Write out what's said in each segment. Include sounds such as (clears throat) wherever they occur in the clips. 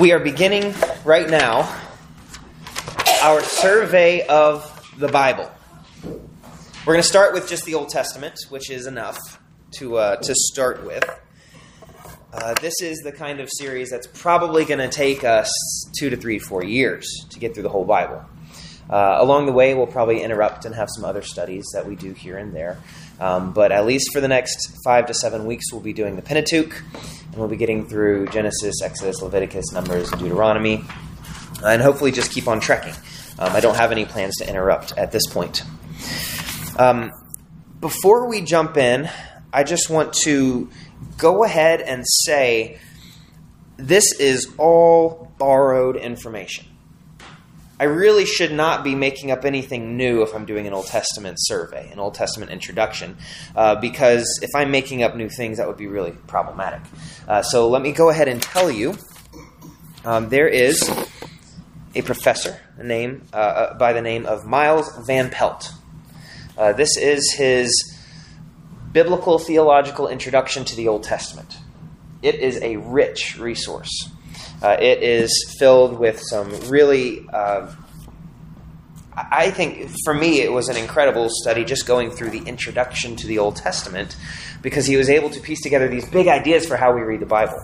We are beginning right now our survey of the Bible. We're going to start with just the Old Testament, which is enough to, uh, to start with. Uh, this is the kind of series that's probably going to take us two to three, four years to get through the whole Bible. Uh, along the way, we'll probably interrupt and have some other studies that we do here and there. Um, but at least for the next five to seven weeks, we'll be doing the Pentateuch, and we'll be getting through Genesis, Exodus, Leviticus, Numbers, and Deuteronomy, and hopefully just keep on trekking. Um, I don't have any plans to interrupt at this point. Um, before we jump in, I just want to go ahead and say this is all borrowed information. I really should not be making up anything new if I'm doing an Old Testament survey, an Old Testament introduction, uh, because if I'm making up new things, that would be really problematic. Uh, so let me go ahead and tell you um, there is a professor a name, uh, uh by the name of Miles Van Pelt. Uh, this is his biblical theological introduction to the Old Testament. It is a rich resource. Uh, it is filled with some really, uh, I think for me, it was an incredible study just going through the introduction to the Old Testament because he was able to piece together these big ideas for how we read the Bible.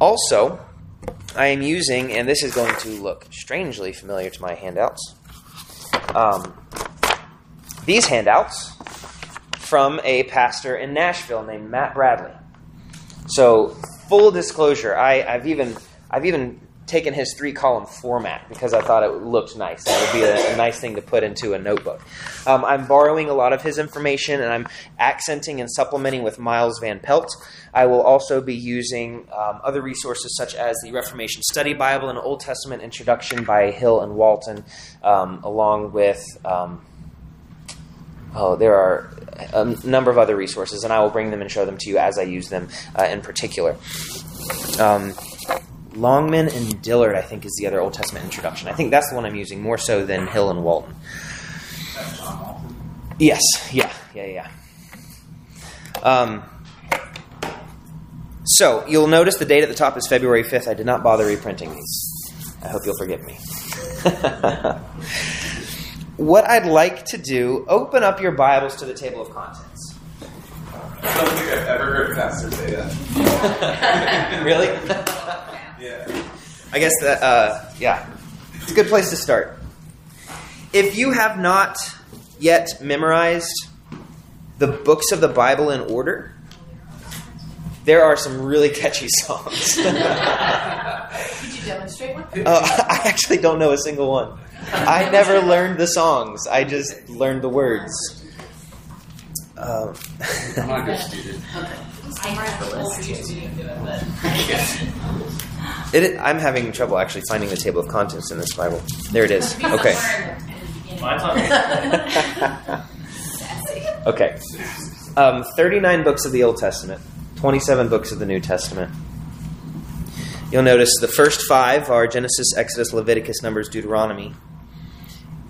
Also, I am using, and this is going to look strangely familiar to my handouts, um, these handouts from a pastor in Nashville named Matt Bradley. So full disclosure, I, have even I've even taken his three column format because I thought it looked nice. It would be a, a nice thing to put into a notebook. Um, I'm borrowing a lot of his information and I'm accenting and supplementing with Miles Van Pelt. I will also be using um, other resources such as the Reformation Study Bible and Old Testament Introduction by Hill and Walton, um, along with. Um, oh, there are a number of other resources, and I will bring them and show them to you as I use them uh, in particular. Um, Longman and Dillard, I think, is the other Old Testament introduction. I think that's the one I'm using more so than Hill and Walton. Yes, yeah, yeah, yeah. Um, so you'll notice the date at the top is February 5th. I did not bother reprinting these. I hope you'll forgive me. (laughs) what I'd like to do, open up your Bibles to the table of contents. I don't think I've ever heard a pastor say that. (laughs) really? (laughs) yeah. I guess that, uh, yeah, it's a good place to start. If you have not yet memorized the books of the Bible in order, there are some really catchy songs. Did you demonstrate one? Uh, (laughs) I actually don't know a single one. (laughs) I never learned the songs. I just learned the words. Um, I'm not a good student. (laughs) it, I'm having trouble actually finding the table of contents in this Bible. There it is. Okay. (laughs) okay. Um, 39 books of the Old Testament, 27 books of the New Testament. You'll notice the first five are Genesis, Exodus, Leviticus, Numbers, Deuteronomy.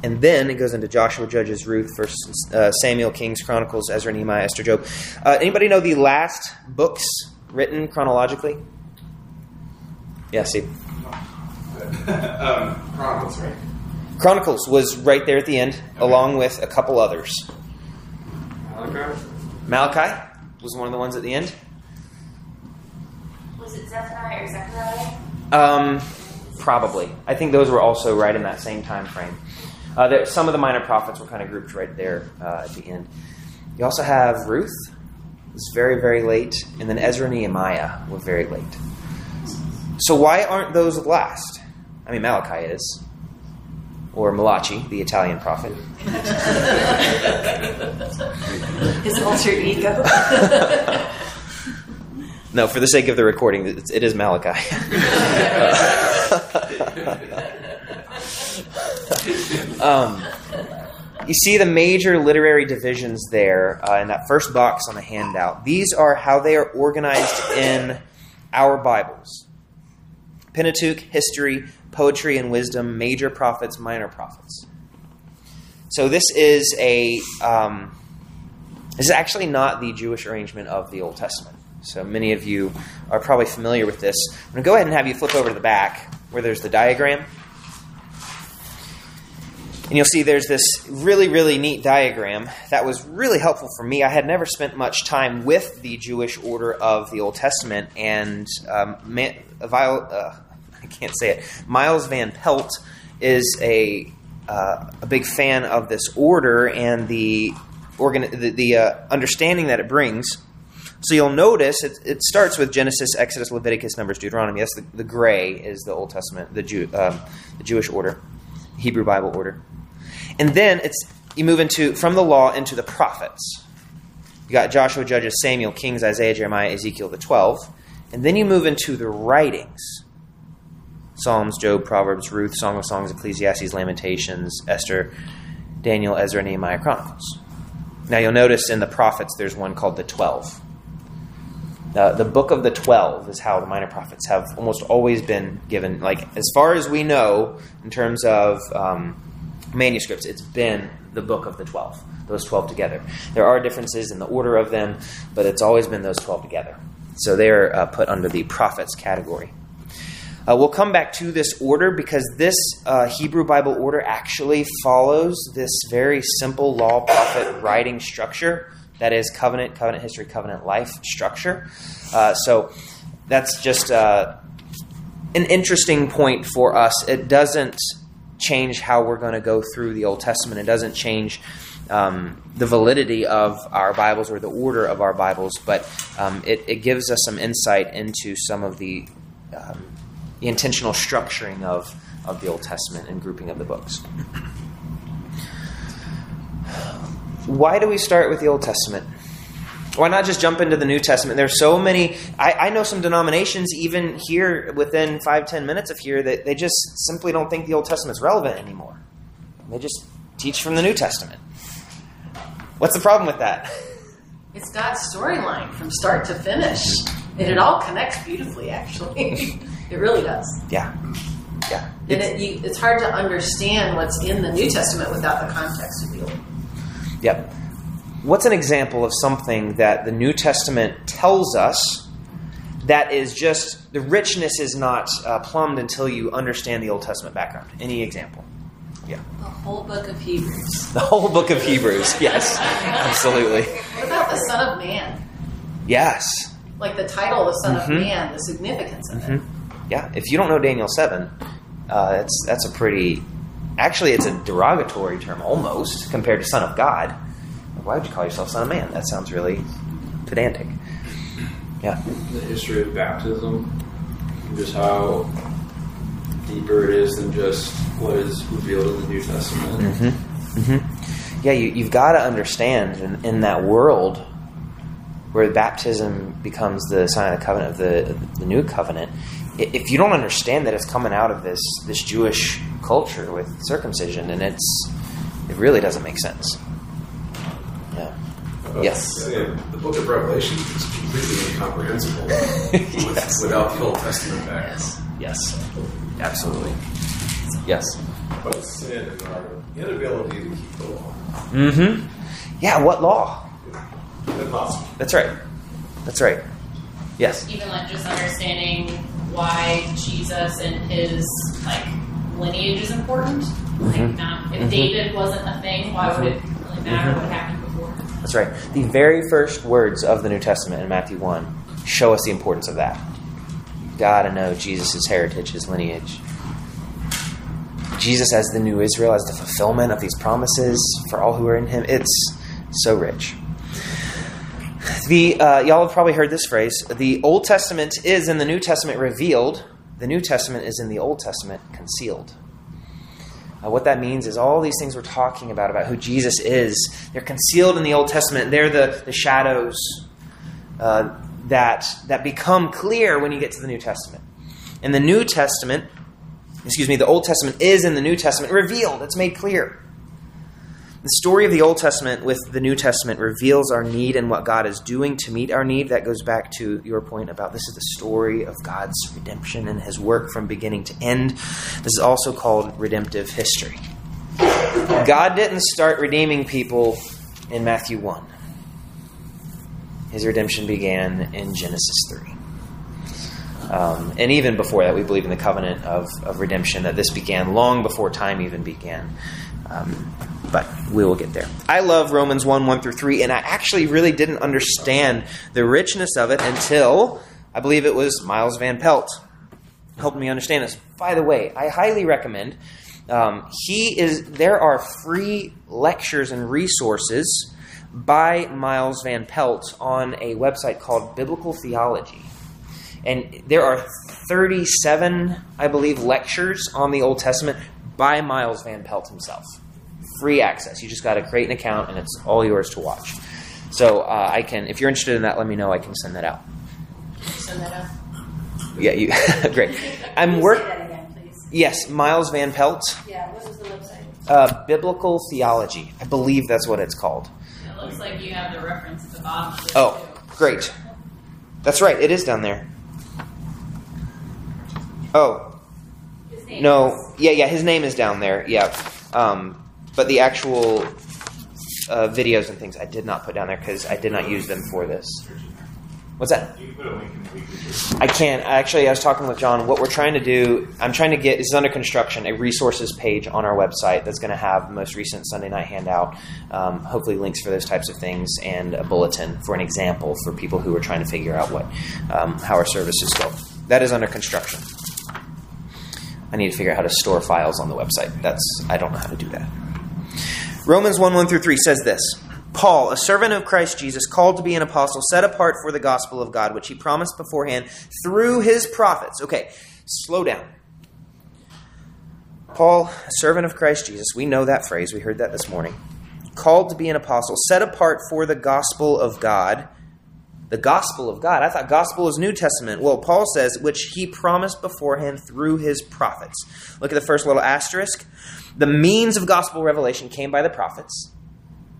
And then it goes into Joshua, Judges, Ruth, First uh, Samuel, Kings, Chronicles, Ezra, Nehemiah, Esther, Job. Uh, anybody know the last books written chronologically? Yeah, see. (laughs) um, Chronicles, right? Chronicles was right there at the end, okay. along with a couple others. Malachi? Malachi was one of the ones at the end. Was it Zephaniah or Zechariah? Um, probably. I think those were also right in that same time frame. Uh, there, some of the minor prophets were kind of grouped right there uh, at the end. You also have Ruth, was very, very late, and then Ezra and Nehemiah were very late. So why aren't those last? I mean, Malachi is, or Malachi, the Italian prophet. (laughs) His alter ego. (laughs) no, for the sake of the recording, it is Malachi. (laughs) um, you see the major literary divisions there uh, in that first box on the handout. These are how they are organized in our Bibles Pentateuch, history, poetry, and wisdom, major prophets, minor prophets. So this is a. Um, this is actually not the Jewish arrangement of the Old Testament. So many of you are probably familiar with this. I'm going to go ahead and have you flip over to the back where there's the diagram. And you'll see there's this really, really neat diagram that was really helpful for me. I had never spent much time with the Jewish order of the Old Testament, and um, Man, uh, I can't say it. Miles Van Pelt is a uh, a big fan of this order and the organ- the, the uh, understanding that it brings. So you'll notice it, it, starts with Genesis, Exodus, Leviticus, Numbers, Deuteronomy. That's the, the gray is the Old Testament, the, Jew, um, the Jewish order, Hebrew Bible order. And then it's you move into from the law into the prophets. You got Joshua, Judges, Samuel, Kings, Isaiah, Jeremiah, Ezekiel, the 12. And then you move into the writings. Psalms, Job, Proverbs, Ruth, Song of Songs, Ecclesiastes, Lamentations, Esther, Daniel, Ezra, Nehemiah, Chronicles. Now you'll notice in the prophets there's one called the 12. The, the book of the 12 is how the minor prophets have almost always been given. Like, as far as we know, in terms of um, manuscripts, it's been the book of the 12, those 12 together. There are differences in the order of them, but it's always been those 12 together. So they are uh, put under the prophets category. Uh, we'll come back to this order because this uh, Hebrew Bible order actually follows this very simple law prophet writing structure that is covenant, covenant history, covenant life structure. Uh, so that's just uh, an interesting point for us. It doesn't change how we're going to go through the Old Testament, it doesn't change. Um, the validity of our Bibles or the order of our Bibles, but um, it, it, gives us some insight into some of the um, the intentional structuring of, of the Old Testament and grouping of the books. Why do we start with the Old Testament? Why not just jump into the New Testament? There's so many. I, I, know some denominations, even here within five, ten minutes of here, that they just simply don't think the Old Testament's relevant anymore. They just teach from the New Testament. What's the problem with that? It's God's storyline from start to finish. And it all connects beautifully, actually. (laughs) It really does. Yeah. Yeah. And it's, it, you, it's hard to understand what's in the New Testament without the context of the Old. Yep. What's an example of something that the New Testament tells us that is just the richness is not uh, plumbed until you understand the Old Testament background? Any example? Yeah. The whole book of Hebrews. (laughs) The whole book of Hebrews. Yes, (laughs) absolutely. What about the Son of Man? Yes. Like the title, the Son mm-hmm. of Man, the significance of mm-hmm. it yeah, if you don't know Daniel seven, uh, that's that's a pretty. Actually, it's a derogatory term almost compared to Son of God. Why would you call yourself Son of Man? That sounds really pedantic. Yeah. The history of baptism, just how deeper it is than just what is revealed in the New Testament. Mm-hmm. Mm-hmm. Yeah, you, have got to understand in, in, that world where baptism becomes the sign of the covenant of the, the new covenant, if you don't understand that it's coming out of this this Jewish culture with circumcision, and it's it really doesn't make sense. Yeah. Uh, yes. Yeah, the Book of Revelation is completely incomprehensible (laughs) yes. without the Old Testament back. Yes. Yes. Absolutely. Yes. But sin and our inability to keep the law. Mm-hmm. Yeah. What law? Impossible. That's right. That's right. Yes. Even like just understanding why Jesus and his like lineage is important. Like, mm-hmm. not if mm-hmm. David wasn't a thing, why would it really matter mm-hmm. what happened before? That's right. The very first words of the New Testament in Matthew one show us the importance of that. Got to know Jesus' heritage, his lineage. Jesus as the new Israel, as the fulfillment of these promises for all who are in him. It's so rich. The uh, y'all have probably heard this phrase: the Old Testament is in the New Testament revealed. The New Testament is in the Old Testament concealed. Uh, what that means is all these things we're talking about about who Jesus is, they're concealed in the Old Testament. They're the, the shadows uh, that that become clear when you get to the New Testament. And the New Testament, excuse me, the Old Testament is in the New Testament revealed. It's made clear. The story of the Old Testament with the New Testament reveals our need and what God is doing to meet our need. That goes back to your point about this is the story of God's redemption and his work from beginning to end. This is also called redemptive history. God didn't start redeeming people in Matthew 1. His redemption began in Genesis 3. Um, and even before that, we believe in the covenant of, of redemption, that this began long before time even began. Um, but we will get there. I love Romans 1 1 through 3, and I actually really didn't understand the richness of it until I believe it was Miles Van Pelt helped me understand this. By the way, I highly recommend. Um, he is. There are free lectures and resources by Miles Van Pelt on a website called Biblical Theology. And there are 37, I believe, lectures on the Old Testament by Miles Van Pelt himself. Free access. You just got to create an account, and it's all yours to watch. So uh, I can, if you're interested in that, let me know. I can send that out. Send that out. Yeah, you (laughs) great. I'm Say work. again. Yes, Miles Van Pelt, Yeah, what was the website? uh, Biblical Theology. I believe that's what it's called. It looks like you have the reference at the bottom. Of Oh, too. great. That's right. It is down there. Oh, His name no. Yeah, yeah. His name is down there. Yeah. Um, but the actual uh, videos and things I did not put down there because I did not use them for this. What's that? You can put a link in the weekly I can't. Actually, I was talking with John. What we're trying to do, I'm trying to get, this is under construction, a resources page on our website that's going to have the most recent Sunday night handout, um, hopefully links for those types of things, and a bulletin for an example for people who are trying to figure out what um, how our services go. That is under construction. I need to figure out how to store files on the website. That's I don't know how to do that. Romans 1 1 through 3 says this Paul, a servant of Christ Jesus, called to be an apostle, set apart for the gospel of God, which he promised beforehand through his prophets. Okay, slow down. Paul, a servant of Christ Jesus, we know that phrase, we heard that this morning. Called to be an apostle, set apart for the gospel of God. The gospel of God. I thought gospel is New Testament. Well, Paul says, which he promised beforehand through his prophets. Look at the first little asterisk. The means of gospel revelation came by the prophets.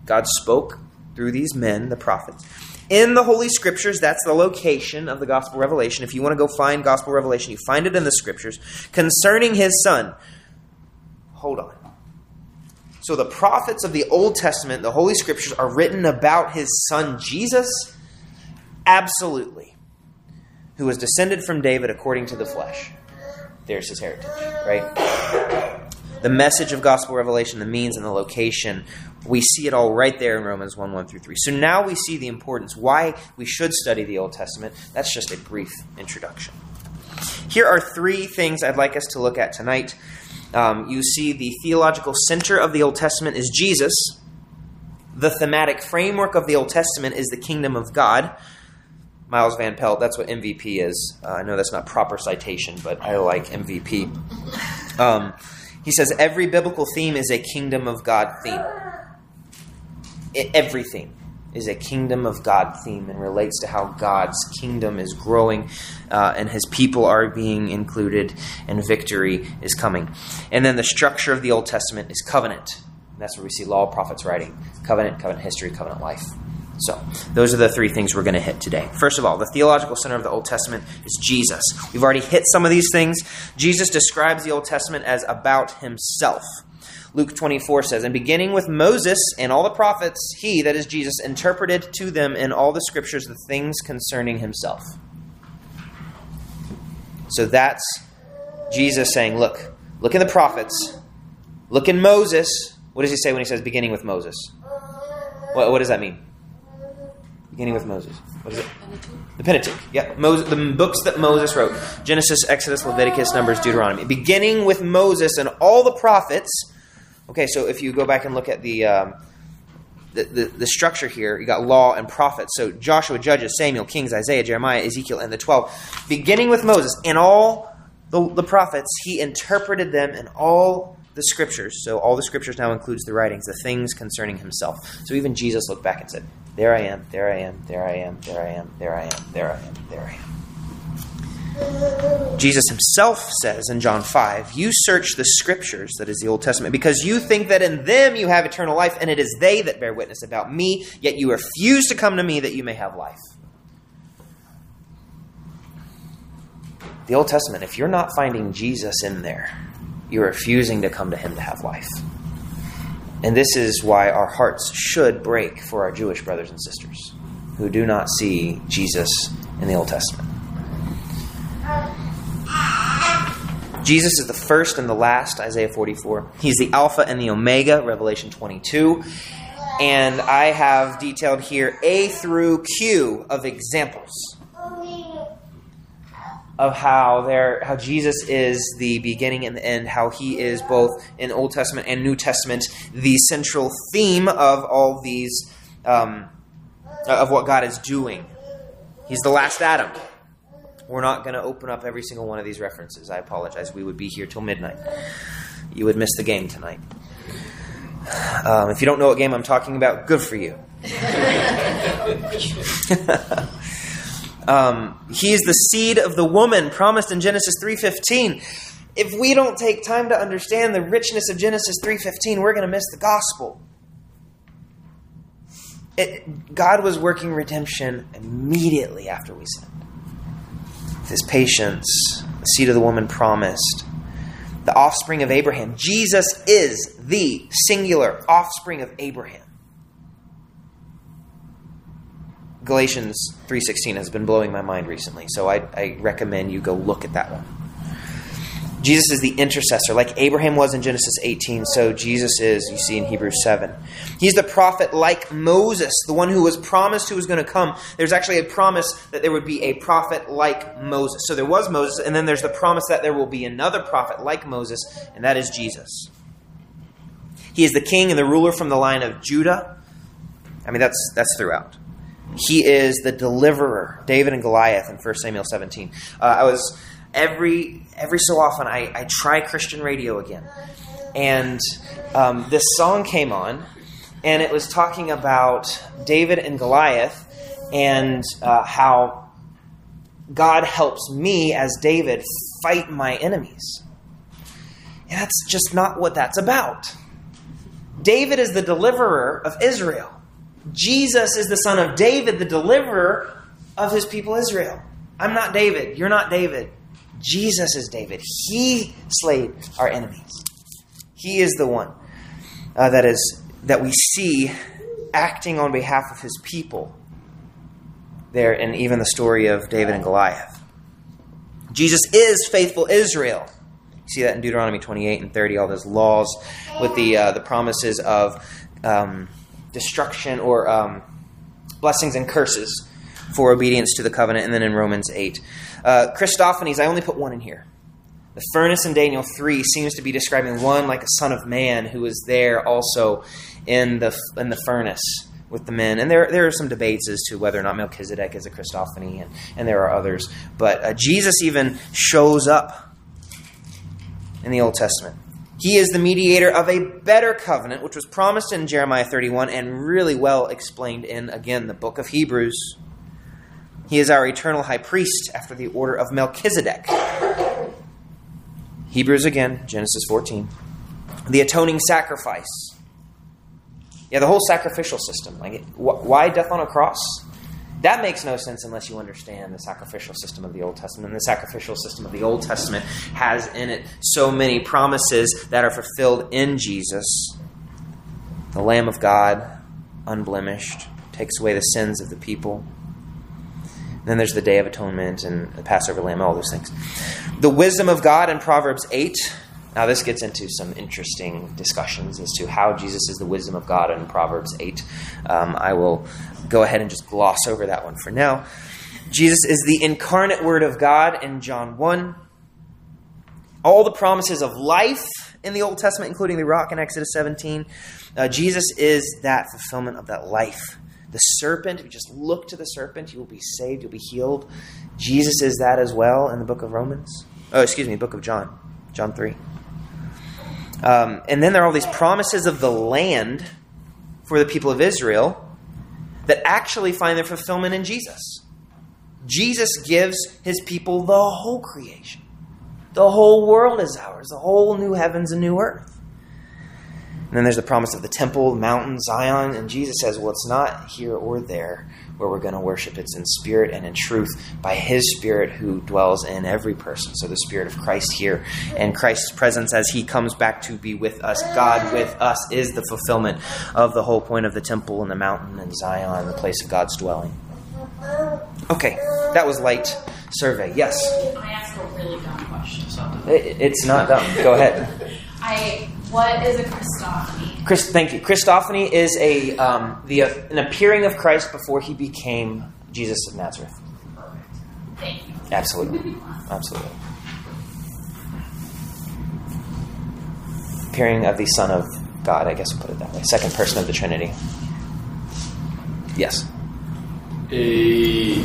God spoke through these men, the prophets. In the Holy Scriptures, that's the location of the gospel revelation. If you want to go find gospel revelation, you find it in the Scriptures concerning his son. Hold on. So the prophets of the Old Testament, the Holy Scriptures, are written about his son Jesus? Absolutely. Who was descended from David according to the flesh. There's his heritage, right? The message of gospel revelation, the means and the location, we see it all right there in Romans 1 1 through 3. So now we see the importance, why we should study the Old Testament. That's just a brief introduction. Here are three things I'd like us to look at tonight. Um, you see, the theological center of the Old Testament is Jesus. The thematic framework of the Old Testament is the kingdom of God. Miles Van Pelt, that's what MVP is. Uh, I know that's not proper citation, but I like MVP. Um, he says every biblical theme is a kingdom of God theme. I- every theme is a kingdom of God theme and relates to how God's kingdom is growing uh, and his people are being included and victory is coming. And then the structure of the Old Testament is covenant. That's where we see law, prophets writing covenant, covenant history, covenant life. So, those are the three things we're going to hit today. First of all, the theological center of the Old Testament is Jesus. We've already hit some of these things. Jesus describes the Old Testament as about himself. Luke 24 says, And beginning with Moses and all the prophets, he, that is Jesus, interpreted to them in all the scriptures the things concerning himself. So that's Jesus saying, Look, look in the prophets, look in Moses. What does he say when he says beginning with Moses? What, what does that mean? Beginning with Moses. What is it? The Pentateuch. Yeah, Moses, the books that Moses wrote Genesis, Exodus, Leviticus, Numbers, Deuteronomy. Beginning with Moses and all the prophets. Okay, so if you go back and look at the. Um, the, the, the structure here, you got law and prophets. So Joshua, Judges, Samuel, Kings, Isaiah, Jeremiah, Ezekiel, and the 12. Beginning with Moses and all the, the prophets, he interpreted them in all the scriptures. So all the scriptures now includes the writings, the things concerning himself. So even Jesus looked back and said, There I am, there I am, there I am, there I am, there I am, there I am, there I am. Jesus himself says in John 5, You search the scriptures, that is the Old Testament, because you think that in them you have eternal life, and it is they that bear witness about me, yet you refuse to come to me that you may have life. The Old Testament, if you're not finding Jesus in there, you're refusing to come to him to have life. And this is why our hearts should break for our Jewish brothers and sisters who do not see Jesus in the Old Testament. Jesus is the first and the last, Isaiah 44. He's the Alpha and the Omega, Revelation 22. And I have detailed here A through Q of examples of how there how Jesus is the beginning and the end, how he is both in Old Testament and New Testament the central theme of all these um, of what God is doing. He's the last Adam. We're not going to open up every single one of these references. I apologize. We would be here till midnight. You would miss the game tonight. Um, if you don't know what game I'm talking about, good for you. (laughs) um, he is the seed of the woman promised in Genesis 3:15. If we don't take time to understand the richness of Genesis 3:15, we're going to miss the gospel. It, God was working redemption immediately after we sinned. His patience, the seed of the woman promised, the offspring of Abraham. Jesus is the singular offspring of Abraham. Galatians 3:16 has been blowing my mind recently, so I, I recommend you go look at that one. Jesus is the intercessor, like Abraham was in Genesis 18, so Jesus is, you see in Hebrews 7. He's the prophet like Moses, the one who was promised who was going to come. There's actually a promise that there would be a prophet like Moses. So there was Moses, and then there's the promise that there will be another prophet like Moses, and that is Jesus. He is the king and the ruler from the line of Judah. I mean, that's, that's throughout. He is the deliverer, David and Goliath in 1 Samuel 17. Uh, I was every every so often I, I try Christian radio again, and um, this song came on, and it was talking about David and Goliath, and uh, how God helps me as David fight my enemies. And that's just not what that's about. David is the deliverer of Israel. Jesus is the son of David, the deliverer of his people Israel. I'm not David. You're not David. Jesus is David. He slayed our enemies. He is the one uh, that is that we see acting on behalf of his people there in even the story of David and Goliath. Jesus is faithful Israel. You see that in Deuteronomy 28 and 30, all those laws with the uh, the promises of um, destruction or um, blessings and curses for obedience to the covenant, and then in Romans 8. Uh, Christophanies, I only put one in here. The furnace in Daniel 3 seems to be describing one like a son of man who is there also in the, in the furnace with the men. And there, there are some debates as to whether or not Melchizedek is a Christophany, and, and there are others. But uh, Jesus even shows up in the Old Testament. He is the mediator of a better covenant, which was promised in Jeremiah 31 and really well explained in, again, the book of Hebrews. He is our eternal high priest after the order of Melchizedek. Hebrews again, Genesis 14. The atoning sacrifice. Yeah, the whole sacrificial system. Like, why death on a cross? That makes no sense unless you understand the sacrificial system of the Old Testament. And the sacrificial system of the Old Testament has in it so many promises that are fulfilled in Jesus. The Lamb of God, unblemished, takes away the sins of the people. And then there's the Day of Atonement and the Passover Lamb, all those things. The wisdom of God in Proverbs 8. Now, this gets into some interesting discussions as to how Jesus is the wisdom of God in Proverbs 8. Um, I will go ahead and just gloss over that one for now. Jesus is the incarnate Word of God in John 1. All the promises of life in the Old Testament, including the rock in Exodus 17. Uh, Jesus is that fulfillment of that life. The serpent, if you just look to the serpent, you will be saved, you'll be healed. Jesus is that as well in the book of Romans. Oh, excuse me, book of John, John 3. Um, and then there are all these promises of the land for the people of Israel that actually find their fulfillment in Jesus. Jesus gives his people the whole creation. The whole world is ours, the whole new heavens and new earth. And then there's the promise of the temple, the mountain, Zion, and Jesus says, well, it's not here or there where we're going to worship. It's in spirit and in truth by His Spirit who dwells in every person. So the Spirit of Christ here and Christ's presence as He comes back to be with us, God with us, is the fulfillment of the whole point of the temple and the mountain and Zion, the place of God's dwelling. Okay, that was light survey. Yes, I asked a really dumb question. It- it's not dumb. Go ahead. (laughs) I what is a Christophany? Chris, thank you. Christophany is a um, the uh, an appearing of Christ before he became Jesus of Nazareth. Thank you. Absolutely, absolutely. Appearing of the Son of God. I guess we'll put it that way. Second person of the Trinity. Yes. A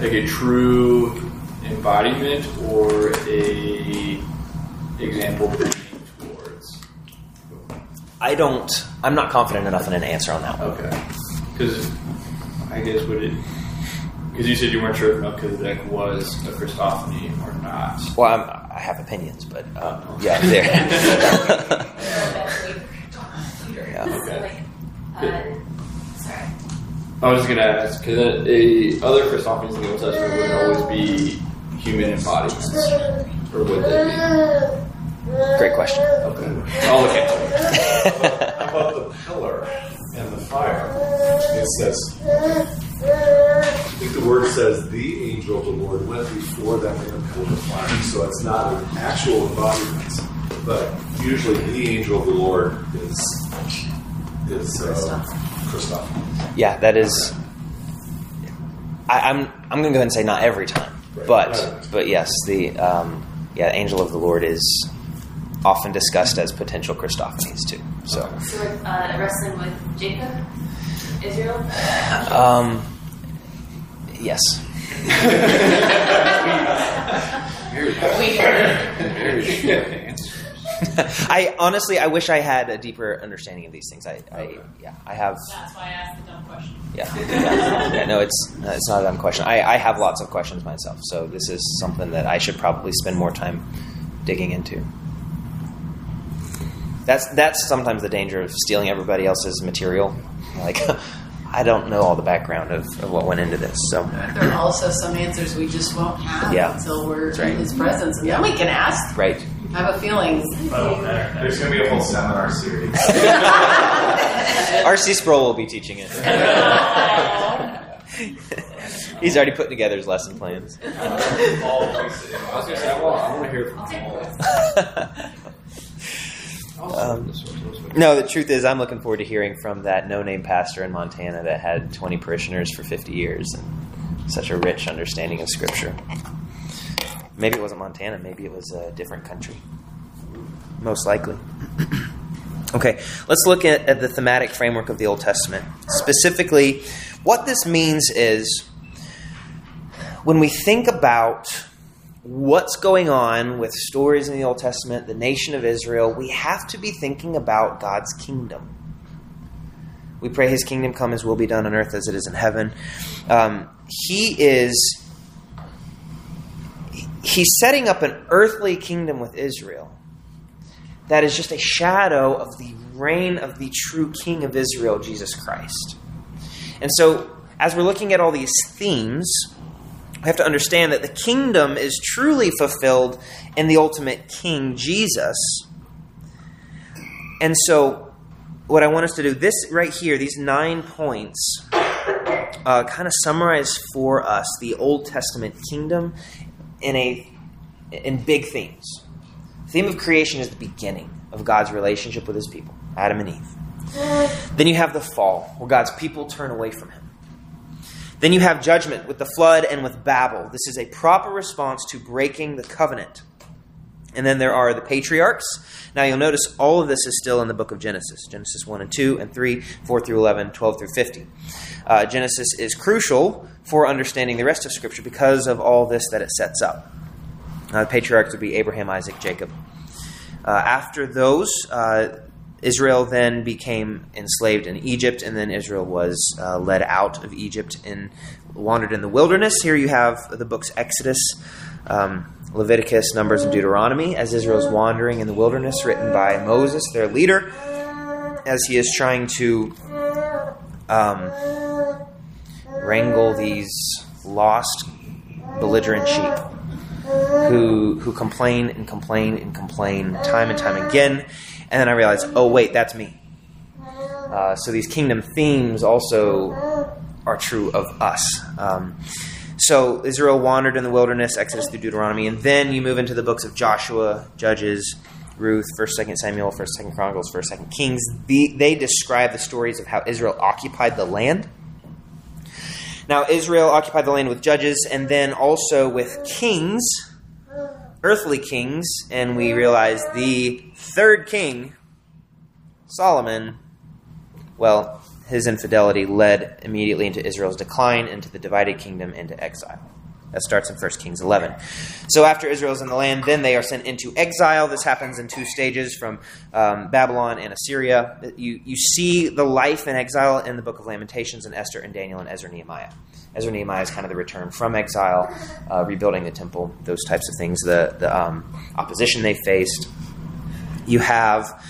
like a true embodiment or a example. I don't. I'm not confident enough in an answer on that one. Okay. Because I guess would it? Because you said you weren't sure if Melchizedek was a Christophany or not. Well, I'm, I have opinions, but um, yeah, there. (laughs) yeah. Okay. Uh, sorry. I was just gonna ask because a, other Christophanies in the Old Testament would always be human embodiments, or would they Great question. Okay. I'll look into it. How about the pillar and the fire? It says, I think the word says the angel of the Lord went before them in a pillar of fire. So it's not an actual embodiment, but usually the angel of the Lord is is uh, Christoph. Yeah, that is. I, I'm I'm going to go ahead and say not every time, Right. but Right. but yes, the um, yeah angel of the Lord is often discussed as potential Christophanies too. So So uh, wrestling with Jacob, Israel. um, yes, (laughs) I honestly I wish I had a deeper understanding of these things. I, I yeah I have That's why I asked the dumb question. yeah, yeah, yeah no it's it's not a dumb question. I, I have lots of questions myself, so this is something that I should probably spend more time digging into. That's that's sometimes the danger of stealing everybody else's material. Like (laughs) I don't know all the background of, of what went into this, so There are also some answers we just won't have Yeah. until we're right. in his presence. And then we can ask. right. I have a feeling. There's going to be a whole seminar series. (laughs) R.C. Sproul will be teaching it. (laughs) He's already putting together his lesson plans. I was gonna say, I want to hear from all. Um, No, the truth is, I'm looking forward to hearing from that no-name pastor in Montana that had 20 parishioners for 50 years and such a rich understanding of Scripture. Maybe it wasn't Montana. Maybe it was a different country. Most likely. (clears throat) okay, let's look at, at the thematic framework of the Old Testament. Specifically, what this means is when we think about what's going on with stories in the Old Testament, the nation of Israel, we have to be thinking about God's kingdom. We pray His kingdom come, His will be done on earth as it is in heaven. Um, he is He's setting up an earthly kingdom with Israel that is just a shadow of the reign of the true King of Israel, Jesus Christ. And so, as we're looking at all these themes, we have to understand that the kingdom is truly fulfilled in the ultimate King, Jesus. And so, what I want us to do, this right here, these nine points, uh, kind of summarize for us the Old Testament kingdom in a in big themes. The theme of creation is the beginning of God's relationship with His people, Adam and Eve. Then you have the fall, where God's people turn away from Him. Then you have judgment with the flood and with Babel. This is a proper response to breaking the covenant. And then there are the patriarchs. Now you'll notice all of this is still in the book of Genesis Genesis 1 and 2 and 3, 4 through 11, 12 through 50. Uh, Genesis is crucial for understanding the rest of Scripture because of all this that it sets up. Uh, the patriarchs would be Abraham, Isaac, Jacob. Uh, after those, uh, Israel then became enslaved in Egypt, and then Israel was uh, led out of Egypt and wandered in the wilderness. Here you have the books Exodus, um, Leviticus, Numbers, and Deuteronomy as Israel's wandering in the wilderness, written by Moses, their leader, as he is trying to um, wrangle these lost, belligerent sheep who who complain and complain and complain time and time again. And then I realized, oh wait, that's me. Uh, so these kingdom themes also are true of us. Um, so Israel wandered in the wilderness, Exodus through Deuteronomy, and then you move into the books of Joshua, Judges, Ruth, First, Second Samuel, First, Second Chronicles, First, Second Kings. The, they describe the stories of how Israel occupied the land. Now Israel occupied the land with judges, and then also with kings, earthly kings, and we realize the third king, Solomon, well, his infidelity led immediately into Israel's decline, into the divided kingdom, into exile. That starts in 1 Kings 11. So after Israel's in the land, then they are sent into exile. This happens in two stages from um, Babylon and Assyria. You, you see the life in exile in the book of Lamentations and Esther and Daniel and Ezra and Nehemiah. Ezra Nehemiah is kind of the return from exile, uh, rebuilding the temple, those types of things, the, the um, opposition they faced. You have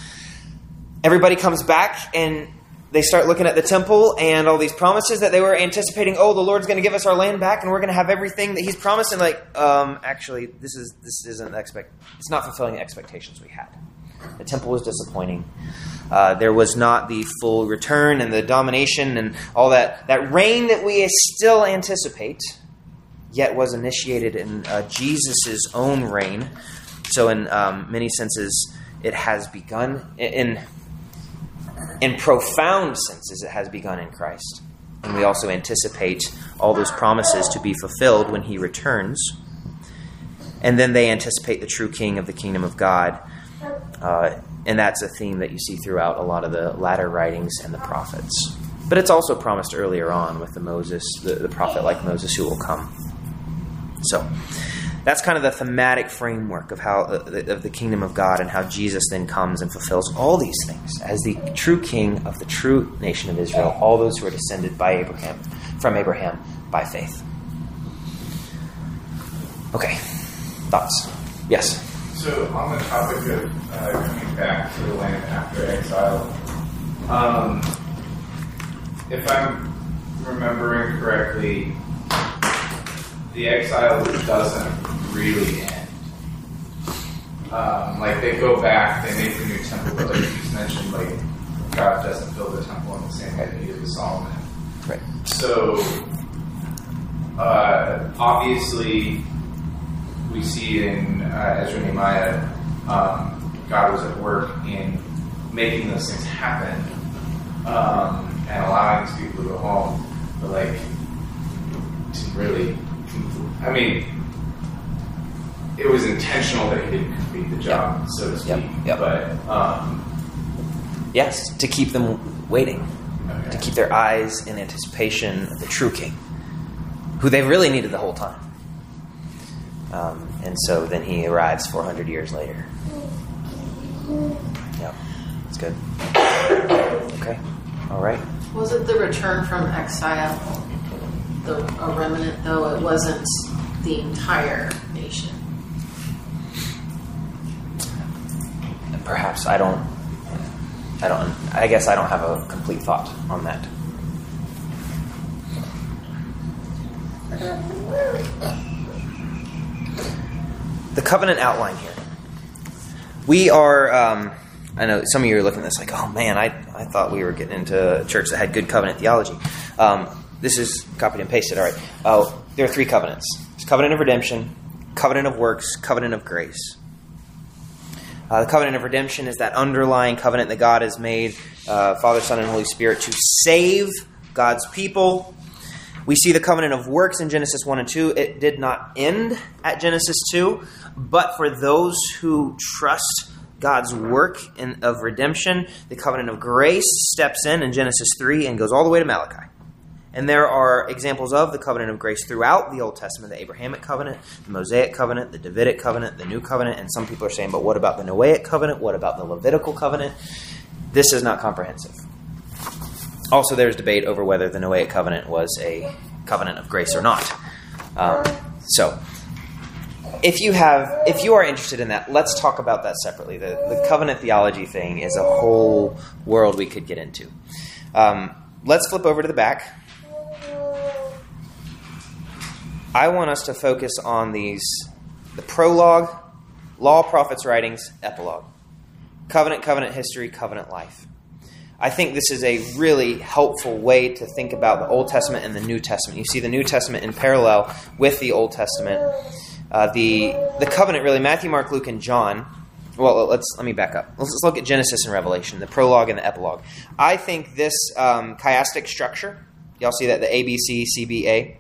everybody comes back and they start looking at the temple and all these promises that they were anticipating. Oh, the Lord's going to give us our land back, and we're going to have everything that He's promised. And like, um, actually, this is this isn't expect. It's not fulfilling the expectations we had. The temple was disappointing. Uh, there was not the full return and the domination and all that that reign that we still anticipate. Yet was initiated in uh, Jesus' own reign. So, in um, many senses, it has begun in in profound senses, it has begun in Christ. And we also anticipate all those promises to be fulfilled when he returns. And then they anticipate the true king of the kingdom of God. Uh, and that's a theme that you see throughout a lot of the latter writings and the prophets. But it's also promised earlier on with the Moses, the, the prophet like Moses who will come. So, that's kind of the thematic framework of how uh, of the kingdom of God and how Jesus then comes and fulfills all these things as the true king of the true nation of Israel, all those who are descended by Abraham from Abraham by faith. Okay, thoughts? Yes. So on the topic of uh, coming back to the land after exile, um, if I'm remembering correctly, the exile doesn't really end. Um, like they go back, they make a new temple, but like you just mentioned, like God doesn't build the temple in the same way that He did with Solomon. Right. So uh, obviously, we see in uh, Ezra and Nehemiah, um, God was at work in making those things happen um, and allowing these people to go home, but like didn't really I mean, it was intentional that he didn't complete the job, so to speak. Yep, yep. But um, Yes, to keep them waiting, okay. to keep their eyes in anticipation of the true king, who they really needed the whole time. Um, and so then he arrives 400 years later. Yep, that's good. Okay, all right. Was it the return from exile? The, a remnant, though it wasn't the entire nation. Perhaps I don't. I don't. I guess I don't have a complete thought on that. The covenant outline here. We are. Um, I know some of you are looking at this like, oh man, I, I thought we were getting into a church that had good covenant theology. Um, this is copied and pasted. All right. Oh, there are three covenants: covenant of redemption, covenant of works, covenant of grace. Uh, the covenant of redemption is that underlying covenant that God has made, uh, Father, Son, and Holy Spirit, to save God's people. We see the covenant of works in Genesis 1 and 2. It did not end at Genesis 2, but for those who trust God's work in, of redemption, the covenant of grace steps in in Genesis 3 and goes all the way to Malachi. And there are examples of the covenant of grace throughout the Old Testament the Abrahamic covenant, the Mosaic covenant, the Davidic covenant, the New covenant. And some people are saying, but what about the Noahic covenant? What about the Levitical covenant? This is not comprehensive. Also, there's debate over whether the Noahic covenant was a covenant of grace or not. Um, so, if you have, if you are interested in that, let's talk about that separately. The, the covenant theology thing is a whole world we could get into. Um, let's flip over to the back. I want us to focus on these the prologue, law, prophets, writings, epilogue. Covenant, covenant history, covenant life. I think this is a really helpful way to think about the Old Testament and the New Testament. You see the New Testament in parallel with the Old Testament. Uh, the the covenant really Matthew, Mark, Luke, and John. Well, let's let me back up. Let's, let's look at Genesis and Revelation, the prologue and the epilogue. I think this um, chiastic structure. Y'all see that the A B C C B A.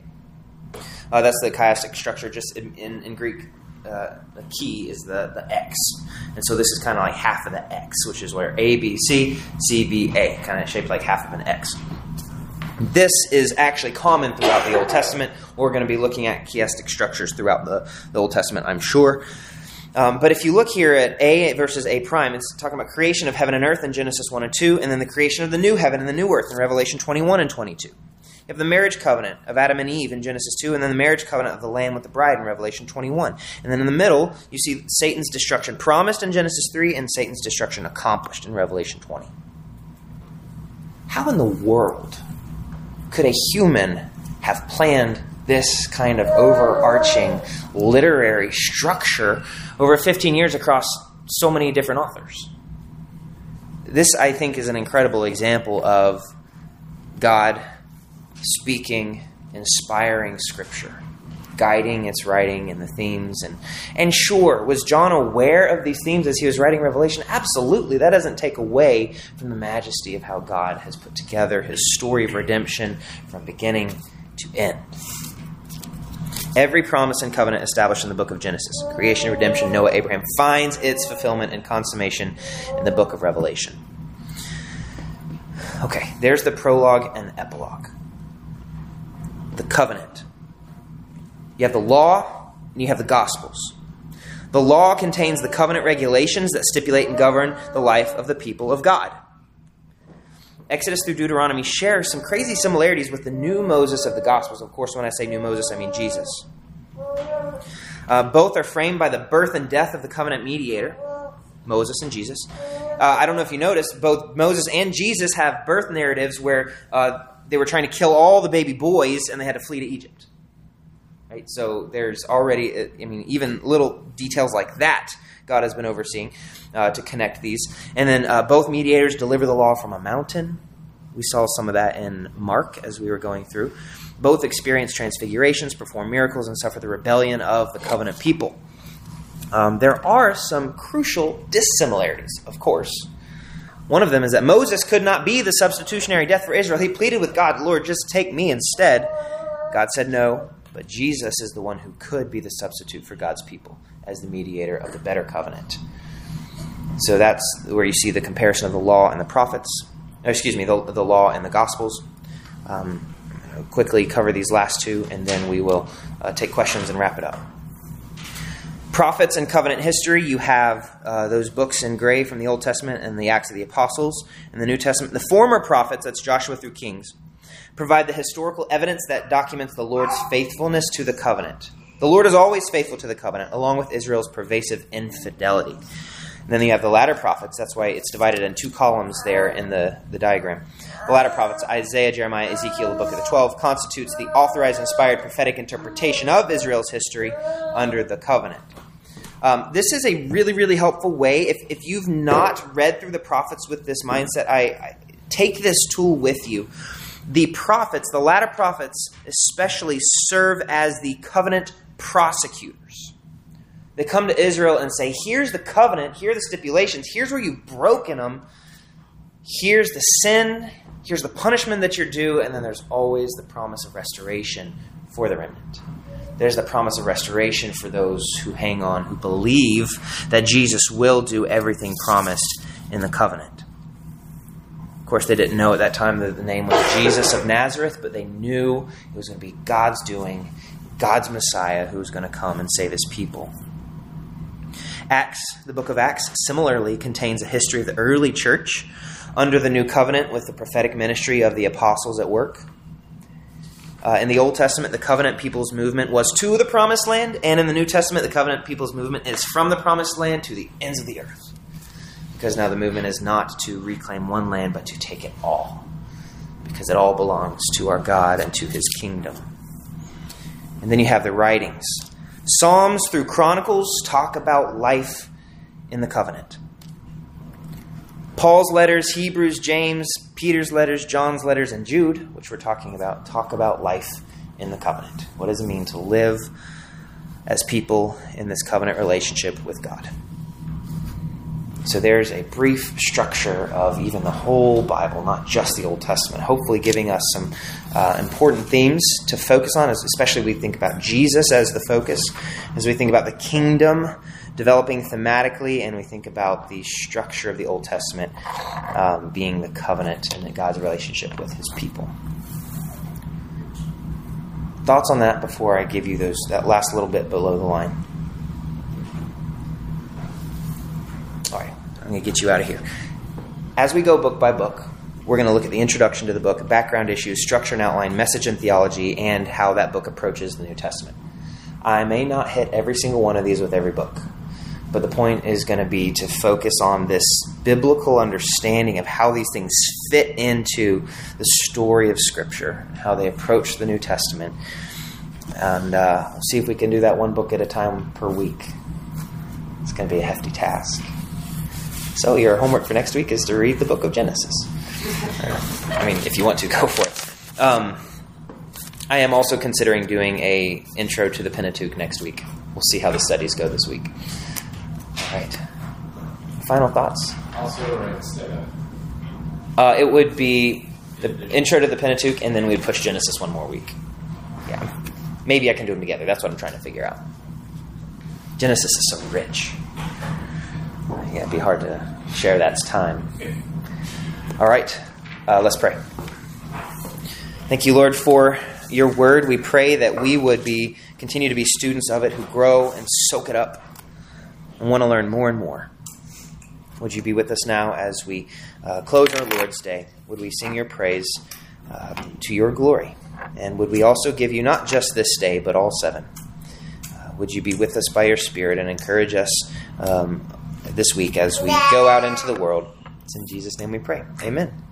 Uh, that's the chiastic structure. Just in, in, in Greek, uh, the key is the, the X. And so this is kind of like half of the X, which is where A, B, C, C, B, A, kind of shaped like half of an X. This is actually common throughout the Old Testament. We're going to be looking at chiastic structures throughout the, the Old Testament, I'm sure. Um, but if you look here at A versus A prime, it's talking about creation of heaven and earth in Genesis 1 and 2, and then the creation of the new heaven and the new earth in Revelation 21 and 22. You have the marriage covenant of Adam and Eve in Genesis 2, and then the marriage covenant of the Lamb with the bride in Revelation 21. And then in the middle, you see Satan's destruction promised in Genesis 3 and Satan's destruction accomplished in Revelation 20. How in the world could a human have planned this kind of overarching literary structure over 15 years across so many different authors? This, I think, is an incredible example of God speaking, inspiring Scripture, guiding its writing and the themes. And, and sure, was John aware of these themes as he was writing Revelation? Absolutely. That doesn't take away from the majesty of how God has put together his story of redemption from beginning to end. Every promise and covenant established in the book of Genesis, creation, redemption, Noah, Abraham, finds its fulfillment and consummation in the book of Revelation. Okay, there's the prologue and the epilogue. The covenant. You have the law and you have the gospels. The law contains the covenant regulations that stipulate and govern the life of the people of God. Exodus through Deuteronomy share some crazy similarities with the new Moses of the Gospels. Of course, when I say new Moses, I mean Jesus. Uh, both are framed by the birth and death of the covenant mediator, Moses and Jesus. Uh, I don't know if you noticed, both Moses and Jesus have birth narratives where uh, they were trying to kill all the baby boys and they had to flee to Egypt. Right? So there's already, I mean, even little details like that God has been overseeing uh, to connect these. And then uh, both mediators deliver the law from a mountain. We saw some of that in Mark as we were going through. Both experience transfigurations, perform miracles, and suffer the rebellion of the covenant people. Um, there are some crucial dissimilarities, of course. One of them is that Moses could not be the substitutionary death for Israel. He pleaded with God, Lord, just take me instead. God said no, but Jesus is the one who could be the substitute for God's people as the mediator of the better covenant. So that's where you see the comparison of the law and the prophets. excuse me, the, the law and the gospels. Um, quickly cover these last two, and then we will uh, take questions and wrap it up. Prophets and covenant history, you have uh, those books in gray from the Old Testament and the Acts of the Apostles in the New Testament. The former prophets, that's Joshua through Kings, provide the historical evidence that documents the Lord's faithfulness to the covenant. The Lord is always faithful to the covenant, along with Israel's pervasive infidelity. And then you have the latter prophets. That's why it's divided in two columns there in the, the diagram. The latter prophets, Isaiah, Jeremiah, Ezekiel, the book of the Twelve, constitutes the authorized, inspired prophetic interpretation of Israel's history under the covenant. Um, this is a really, really helpful way. If, if you've not read through the prophets with this mindset, I, I take this tool with you. The prophets, the latter prophets especially, serve as the covenant prosecutors. They come to Israel and say, Here's the covenant, here are the stipulations, here's where you've broken them, here's the sin, here's the punishment that you're due, and then there's always the promise of restoration for the remnant. There's the promise of restoration for those who hang on, who believe that Jesus will do everything promised in the covenant. Of course, they didn't know at that time that the name was Jesus of Nazareth, but they knew it was going to be God's doing, God's Messiah who was going to come and save his people. Acts, the book of Acts, similarly contains a history of the early church under the new covenant with the prophetic ministry of the apostles at work. Uh, in the Old Testament, the covenant people's movement was to the promised land, and in the New Testament, the covenant people's movement is from the promised land to the ends of the earth. Because now the movement is not to reclaim one land, but to take it all. Because it all belongs to our God and to his kingdom. And then you have the writings. Psalms through Chronicles talk about life in the covenant. Paul's letters, Hebrews, James, Peter's letters, John's letters, and Jude, which we're talking about, talk about life in the covenant. What does it mean to live as people in this covenant relationship with God? So there's a brief structure of even the whole Bible, not just the Old Testament, hopefully giving us some uh, important themes to focus on, especially we think about Jesus as the focus, as we think about the kingdom developing thematically, and we think about the structure of the Old Testament um, being the covenant and God's relationship with his people. Thoughts on that before I give you those that last little bit below the line? All right, I'm going to get you out of here. As we go book by book, we're going to look at the introduction to the book, background issues, structure and outline, message and theology, and how that book approaches the New Testament. I may not hit every single one of these with every book, but the point is going to be to focus on this biblical understanding of how these things fit into the story of Scripture, how they approach the New Testament. And uh, see if we can do that one book at a time per week. It's going to be a hefty task. So, your homework for next week is to read the book of Genesis. I mean, if you want to, go for it. Um, I am also considering doing a intro to the Pentateuch next week. We'll see how the studies go this week. All right. Final thoughts. Also, right instead of. Uh, it would be the intro to the Pentateuch, and then we'd push Genesis one more week. Yeah. Maybe I can do them together. That's what I'm trying to figure out. Genesis is so rich. Yeah, it'd be hard to share that's time. All right, uh, let's pray. Thank you, Lord, for your word. We pray that we would be continue to be students of it who grow and soak it up and want to learn more and more. Would you be with us now as we uh, close our Lord's Day? Would we sing your praise uh, to your glory? And would we also give you not just this day, but all seven? Uh, would you be with us by your Spirit and encourage us um, this week as we go out into the world? It's in Jesus' name we pray. Amen.